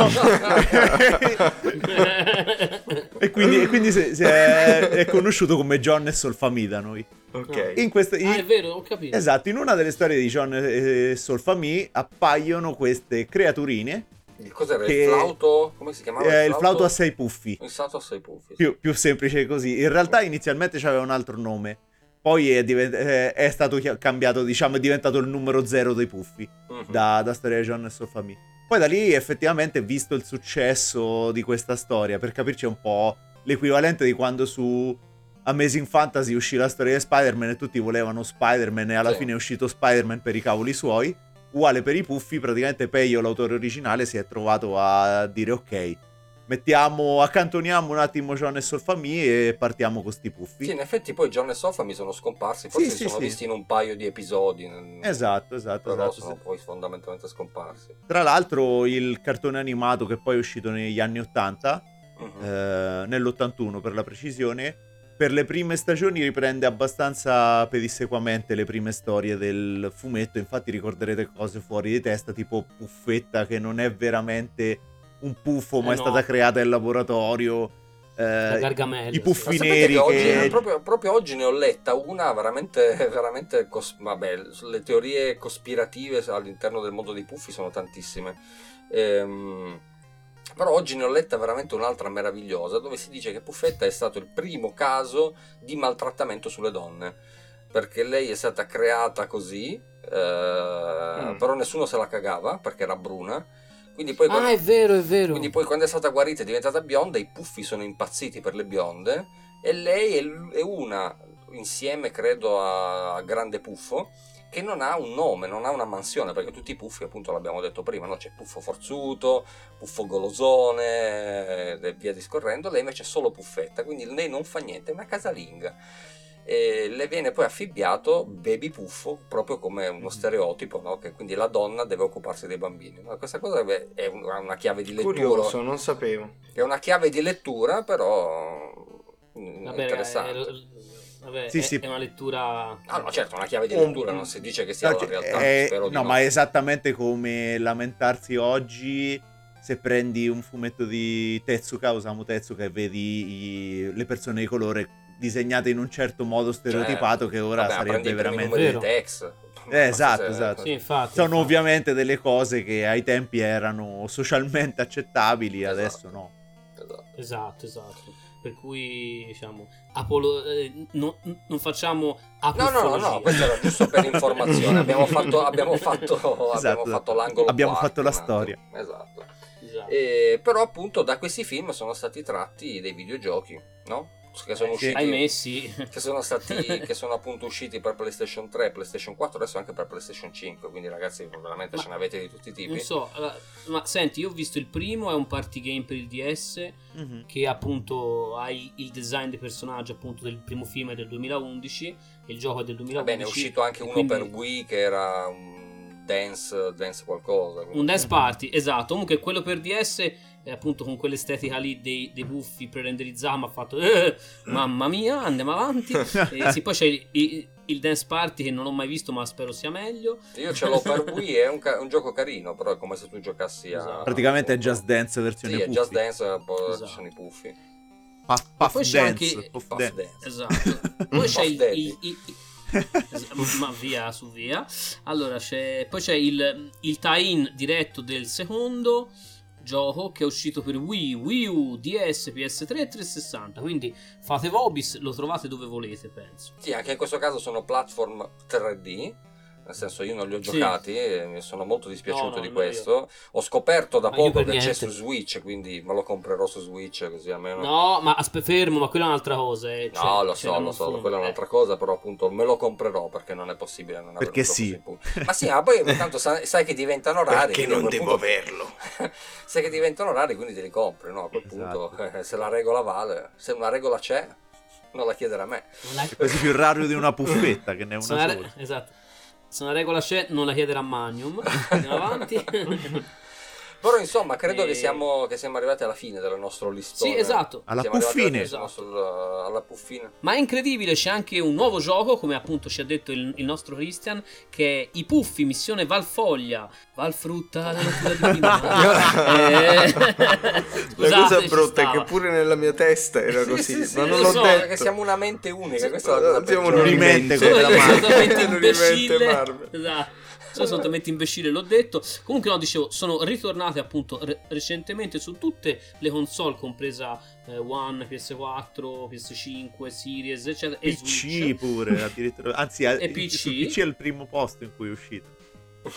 e quindi, e quindi si- si è, è conosciuto come John e Solfami da noi. Ok. In questa, Ah, in- è vero, ho capito. esatto, in una delle storie di John e Solfami appaiono queste creaturine. Il cos'era? Che- Il flauto? Come si chiamava? eh, il flauto a sei puffi. Il flauto a sei puffi. sì. più, più semplice così. In realtà inizialmente c'aveva un altro nome. Poi è, divent- eh, è stato cambiato, diciamo, è diventato il numero zero dei puffi Mhm. da, da Storia di John e Solfami. Poi da lì effettivamente, visto il successo di questa storia, per capirci un po' l'equivalente di quando su Amazing Fantasy uscì la storia di Spider-Man e tutti volevano Spider-Man e alla Sì. fine è uscito Spider-Man per i cavoli suoi. Uguale per i puffi, praticamente Peio, l'autore originale, si è trovato a dire ok, mettiamo, accantoniamo un attimo John e Solfami e partiamo con sti puffi. Sì, in effetti poi John e Sofa mi sono scomparsi, forse Sì, si sì, sono sì. visti in un paio di episodi. Esatto, esatto, Però esatto. sono poi fondamentalmente scomparsi. Tra l'altro il cartone animato che poi è uscito negli anni 80 Mhm. eh, nell'81 per la precisione, per le prime stagioni riprende abbastanza pedissequamente le prime storie del fumetto, infatti ricorderete cose fuori di testa, tipo Puffetta che non è veramente un puffo ma Eh è no. stata creata in laboratorio. La eh, i puffi Ma sapete neri che oggi, che... proprio, proprio oggi ne ho letta una veramente, veramente cos- vabbè, le teorie cospirative all'interno del mondo dei puffi sono tantissime. Ehm, però oggi ne ho letta veramente un'altra meravigliosa dove si dice che Puffetta è stato il primo caso di maltrattamento sulle donne. Perché lei è stata creata così, eh, Mm. però nessuno se la cagava perché era bruna. Quindi poi quando- Ah, è vero, è vero. quindi poi quando è stata guarita e è diventata bionda, i puffi sono impazziti per le bionde e lei è, è una, insieme credo a, a Grande Puffo, che non ha un nome, non ha una mansione, perché tutti i puffi, appunto l'abbiamo detto prima, no? c'è Puffo Forzuto, Puffo Golosone e via discorrendo, lei invece è solo Puffetta, quindi lei non fa niente, è una casalinga. E le viene poi affibbiato Baby Puffo, proprio come uno stereotipo, no? che quindi la donna deve occuparsi dei bambini. no? Questa cosa è è una chiave di lettura. Curioso, non sapevo. È una chiave di lettura, però mm, Vabbè, interessante. eh, vabbè, Sì, è, sì. è una lettura... Ah, no, certo, una chiave di lettura, non si dice che sia No, la cioè, realtà. è- spero di no, no. ma è esattamente come lamentarsi oggi se prendi un fumetto di Tezuka, Osamu Tezuka, e vedi i- le persone di colore disegnate in un certo modo stereotipato che ora Vabbè, sarebbe veramente... Vero. Tex. Eh, esatto, Se- esatto. Sì, infatti. Sono infatti. ovviamente delle cose che ai tempi erano socialmente accettabili, Esatto. adesso no. Esatto. Esatto, esatto. Per cui, diciamo, apolo- eh, no- non facciamo No, no, no, no, questo era giusto per informazione. Abbiamo fatto, abbiamo fatto, abbiamo Esatto. fatto l'angolo. Abbiamo quarto, fatto la storia. Esatto. Esatto. E, però, appunto, da questi film sono stati tratti dei videogiochi, no? Che sono Eh, usciti. Ahimè, sì. che sono stati che sono appunto usciti per PlayStation 3, PlayStation 4, adesso anche per PlayStation 5, quindi ragazzi veramente Ma- ce ne avete di tutti i tipi. Non so, allora, ma senti, io ho visto il primo, è un party game per il DS, Mhm. che appunto ha il, design dei personaggi appunto del primo film del 2011, e il gioco è del 2011. Va bene, è uscito anche uno quindi- per Wii che era un dance, dance qualcosa. quindi- Un dance party, esatto. Comunque quello per DS è appunto con quell'estetica lì dei, dei buffi pre-renderizzati, ma ha fatto eh, mamma mia, andiamo avanti. e sì, poi c'è il, il- il dance party che non ho mai visto, ma spero sia meglio. Io ce l'ho per Wii, è un, ca- un gioco carino, però è come se tu giocassi a... Esatto. Praticamente è Just Dance versione Sì, è puffi. Just Dance, po' Esatto. ci sono i puffi. Puff, Puff poi c'è Dance. anche- Puff Dance. Dance. Esatto. Poi c'è il, Daddy. il- il- il- ma via su via. Allora c'è poi c'è il, il tie-in diretto del secondo gioco che è uscito per Wii, Wii U, DS, PS3 e 360. Quindi fate Vobis, lo trovate dove volete, penso. Sì, anche in questo caso sono platform 3D. Nel senso, io non li ho Sì. giocati e mi sono molto dispiaciuto No, no, di questo. Ho scoperto da Ma io poco che c'è su Switch, quindi me lo comprerò su Switch così almeno. No, ma aspe- fermo, ma quella è un'altra cosa. eh. Cioè, No, lo so, lo so, quella è eh. un'altra cosa, però appunto me lo comprerò perché non è possibile non Perché sì. Ma sì, ma poi intanto sai, sai che diventano rari. Perché non devo punto- averlo? sai che diventano rari, quindi te li compri, no? A quel Esatto. punto, eh, se la regola vale, se una regola c'è, non la chiedere a me. La- È quasi più raro di una puffetta che ne è una sola. Esatto. Se una regola c'è, non la chiedere a Magnum. Andiamo avanti. Però insomma, credo E- che, siamo, che siamo arrivati alla fine del nostro listone. sì, esatto. Alla Siamo arrivati puffine. alla puffina. Ma è incredibile, c'è anche un nuovo gioco, come appunto ci ha detto il, il nostro Christian, che è I Puffi, missione Valfoglia. Valfrutta, la natura divina. Eh, La Scusate, cosa ci brutta è che pure nella mia testa era Sì, così, sì, sì, ma non lo l'ho so, detto. Perché siamo una mente unica, Sì, questa è la cosa abbiamo peggiore. un'unimente quella talmente Un'unimente. Marvel. Esatto. Sono assolutamente imbecille, l'ho detto. Comunque, no, dicevo, sono ritornate appunto re- recentemente su tutte le console, compresa eh, One, PS4, PS5, Series, eccetera. E PC Switch. pure, addirittura. Anzi, E il- PC? PC è il primo posto in cui è uscito.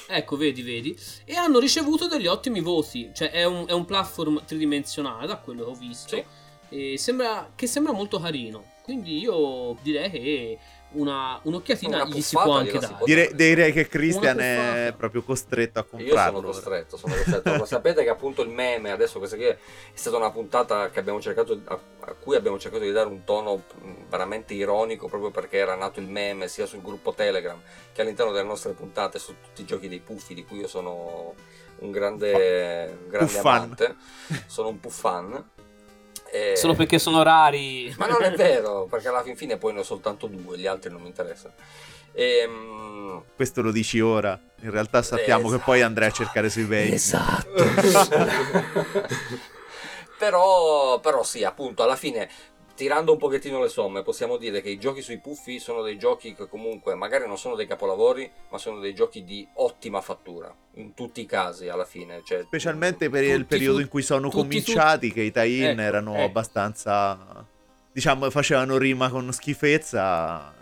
Ecco, vedi, vedi. E hanno ricevuto degli ottimi voti. Cioè, è un, è un platform tridimensionale, da quello che ho visto. Sì. E sembra, che sembra molto carino. Quindi io direi che una, un'occhiatina Una gli si può anche dare. può Direi, direi che Christian è proprio costretto a Io sono comprarlo. costretto, sono costretto. Sapete che appunto il meme, adesso questa qui è stata una puntata che abbiamo cercato, a, a cui abbiamo cercato di dare un tono mh, veramente ironico proprio perché era nato il meme sia sul gruppo Telegram che all'interno delle nostre puntate su tutti i giochi dei puffi di cui io sono un grande, un grande amante, sono un puffan. E- Solo perché sono rari. Ma non è vero, perché alla fin fine poi ne ho soltanto due, gli altri non mi interessano. Ehm, Questo lo dici ora. In realtà sappiamo che Esatto. poi andrai a cercare sui vecchi. Esatto. però, però sì, appunto, alla fine, tirando un pochettino le somme, possiamo dire che i giochi sui puffi sono dei giochi che comunque magari non sono dei capolavori, ma sono dei giochi di ottima fattura, in tutti i casi alla fine. Cioè, Specialmente per il Tutti, periodo tu- in cui sono tutti, cominciati, che i tie-in Ecco, erano ecco. abbastanza. Diciamo, facevano rima con schifezza.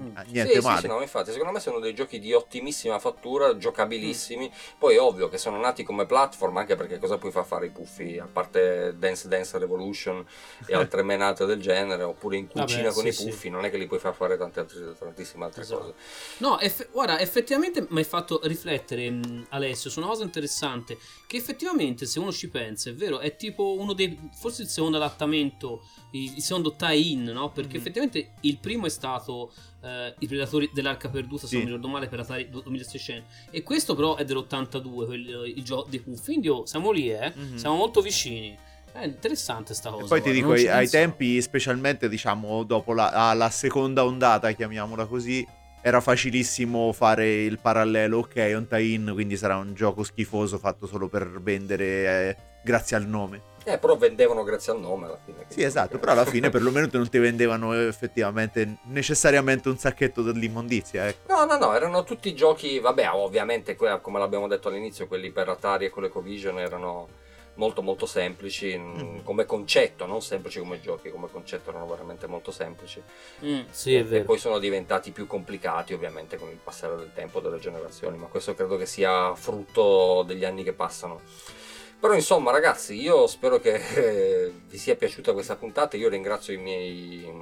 Mm. Ah, Niente sì, sì, male. sì, no, infatti, secondo me sono dei giochi di ottimissima fattura, giocabilissimi. Poi è ovvio che sono nati come platform, anche perché cosa puoi far fare i puffi, a parte Dance Dance Revolution e altre menate del genere, oppure in cucina Vabbè, con sì, i sì. puffi, non è che li puoi far fare tante altre, tantissime altre Esatto. cose. No, eff- guarda, effettivamente mi hai fatto riflettere, mh, Alessio, su una cosa interessante. Che effettivamente, se uno ci pensa, è vero, è tipo uno dei. forse il secondo adattamento, il, il secondo tie-in, no? Perché Mhm. effettivamente il primo è stato. Eh, I predatori dell'arca perduta, se non ricordo male, per Atari 2600. E questo, però, è dell'82, quello- il gioco dei Puffi. Quindi, oh, siamo lì, eh? Mhm. Siamo molto vicini. È interessante sta cosa. E poi ti guarda, dico, ai, ai tempi, specialmente diciamo dopo la, ah, la seconda ondata, chiamiamola così, era facilissimo fare il parallelo, ok, un tie-in, quindi sarà un gioco schifoso fatto solo per vendere eh, grazie al nome. Eh, però vendevano grazie al nome alla fine. Sì, esatto, però alla fine perlomeno non ti vendevano effettivamente necessariamente un sacchetto dell'immondizia, ecco. No, no, no, erano tutti giochi, vabbè, ovviamente, come l'abbiamo detto all'inizio, quelli per Atari e con l'Ecovision erano molto molto semplici mm, come concetto, non semplici come giochi, come concetto erano veramente molto semplici. Mm, sì, è e vero. poi sono diventati più complicati ovviamente con il passare del tempo delle generazioni, ma questo credo che sia frutto degli anni che passano. Però insomma ragazzi, io spero che eh, vi sia piaciuta questa puntata, io ringrazio i miei,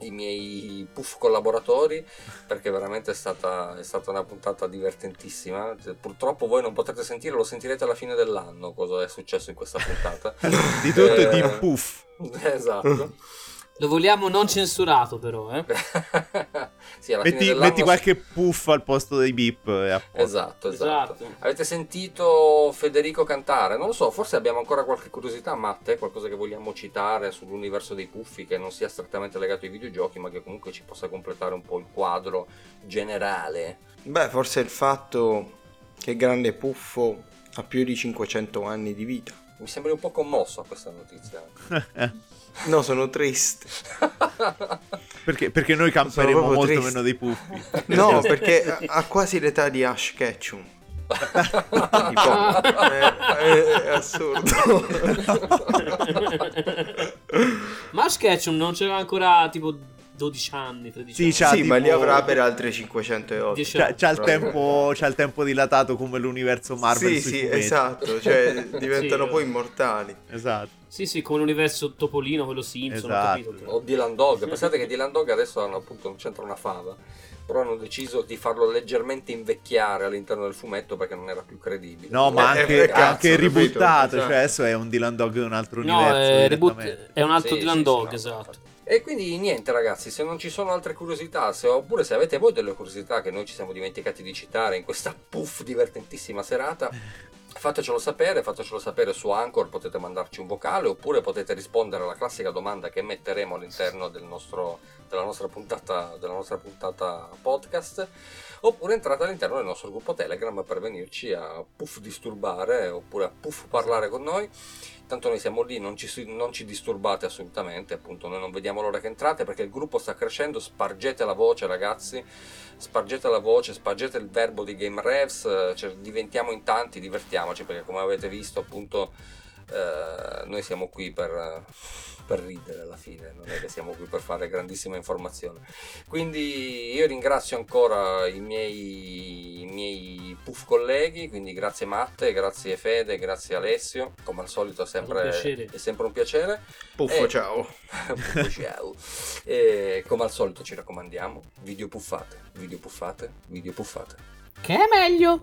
i miei puff collaboratori perché veramente è stata, è stata una puntata divertentissima. Purtroppo voi non potrete sentire, lo sentirete alla fine dell'anno cosa è successo in questa puntata. Di tutto e di Eh, puff. Esatto. Lo vogliamo non censurato, però, eh. sì, alla fine Metti, metti qualche puff al posto dei beep e posto. Esatto, esatto, Esatto. Avete sentito Federico cantare? Non lo so, forse abbiamo ancora qualche curiosità, Matte, qualcosa che vogliamo citare sull'universo dei puffi che non sia strettamente legato ai videogiochi, ma che comunque ci possa completare un po' il quadro generale. Beh, forse il fatto che Grande Puffo ha più di 500 anni di vita. Mi sembri un po' commosso a questa notizia. No, sono triste. Perché, perché noi camperemo molto triste. meno dei puffi. No, perché ha- quasi l'età di Ash Ketchum. È, è- è assurdo. Ma Sketchum non c'era ancora tipo 12 anni, 13 Sì, anni. c'ha- sì, ma li tipo- avrà per altre 508. 10 C'ha, c'ha il tempo, c'ha il tempo dilatato come l'universo Marvel Sì, sui sì, fumetti. esatto, cioè diventano Sì. poi immortali. Esatto. Sì, sì, come l'universo Topolino, quello Simpson, Esatto. O Dylan Dog, pensate che Dylan Dog adesso hanno appunto non c'entra una fava, però hanno deciso di farlo leggermente invecchiare all'interno del fumetto perché non era più credibile. No, ma Eh, anche, eh, anche ributtato, Esatto. cioè adesso è un Dylan Dog di un altro No, universo. è, reboot- direttamente. è un altro Sì, Dylan sì, Dog, sì, no, esatto. E quindi niente ragazzi, se non ci sono altre curiosità, se- oppure se avete voi delle curiosità che noi ci siamo dimenticati di citare in questa puff divertentissima serata, fatecelo sapere, fatecelo sapere su Anchor, potete mandarci un vocale oppure potete rispondere alla classica domanda che metteremo all'interno del nostro, della, nostra puntata, della nostra puntata podcast. Oppure entrate all'interno del nostro gruppo Telegram per venirci a puff disturbare oppure a puff parlare con noi. Tanto noi siamo lì, non ci, non ci disturbate assolutamente, appunto noi non vediamo l'ora che entrate perché il gruppo sta crescendo, spargete la voce ragazzi, spargete la voce, spargete il verbo di Game Revs, eh, cioè, diventiamo in tanti, divertiamoci perché come avete visto appunto eh, noi siamo qui per, per ridere alla fine, non è che siamo qui per fare grandissima informazione. Quindi io ringrazio ancora i miei, i miei puff colleghi, quindi grazie Matte, grazie Fede, grazie Alessio, come al solito è sempre, Un piacere. è sempre un piacere. Puffo, Eh. ciao. Puffo, ciao. E come al solito ci raccomandiamo, video puffate, video puffate, video puffate. Che è meglio?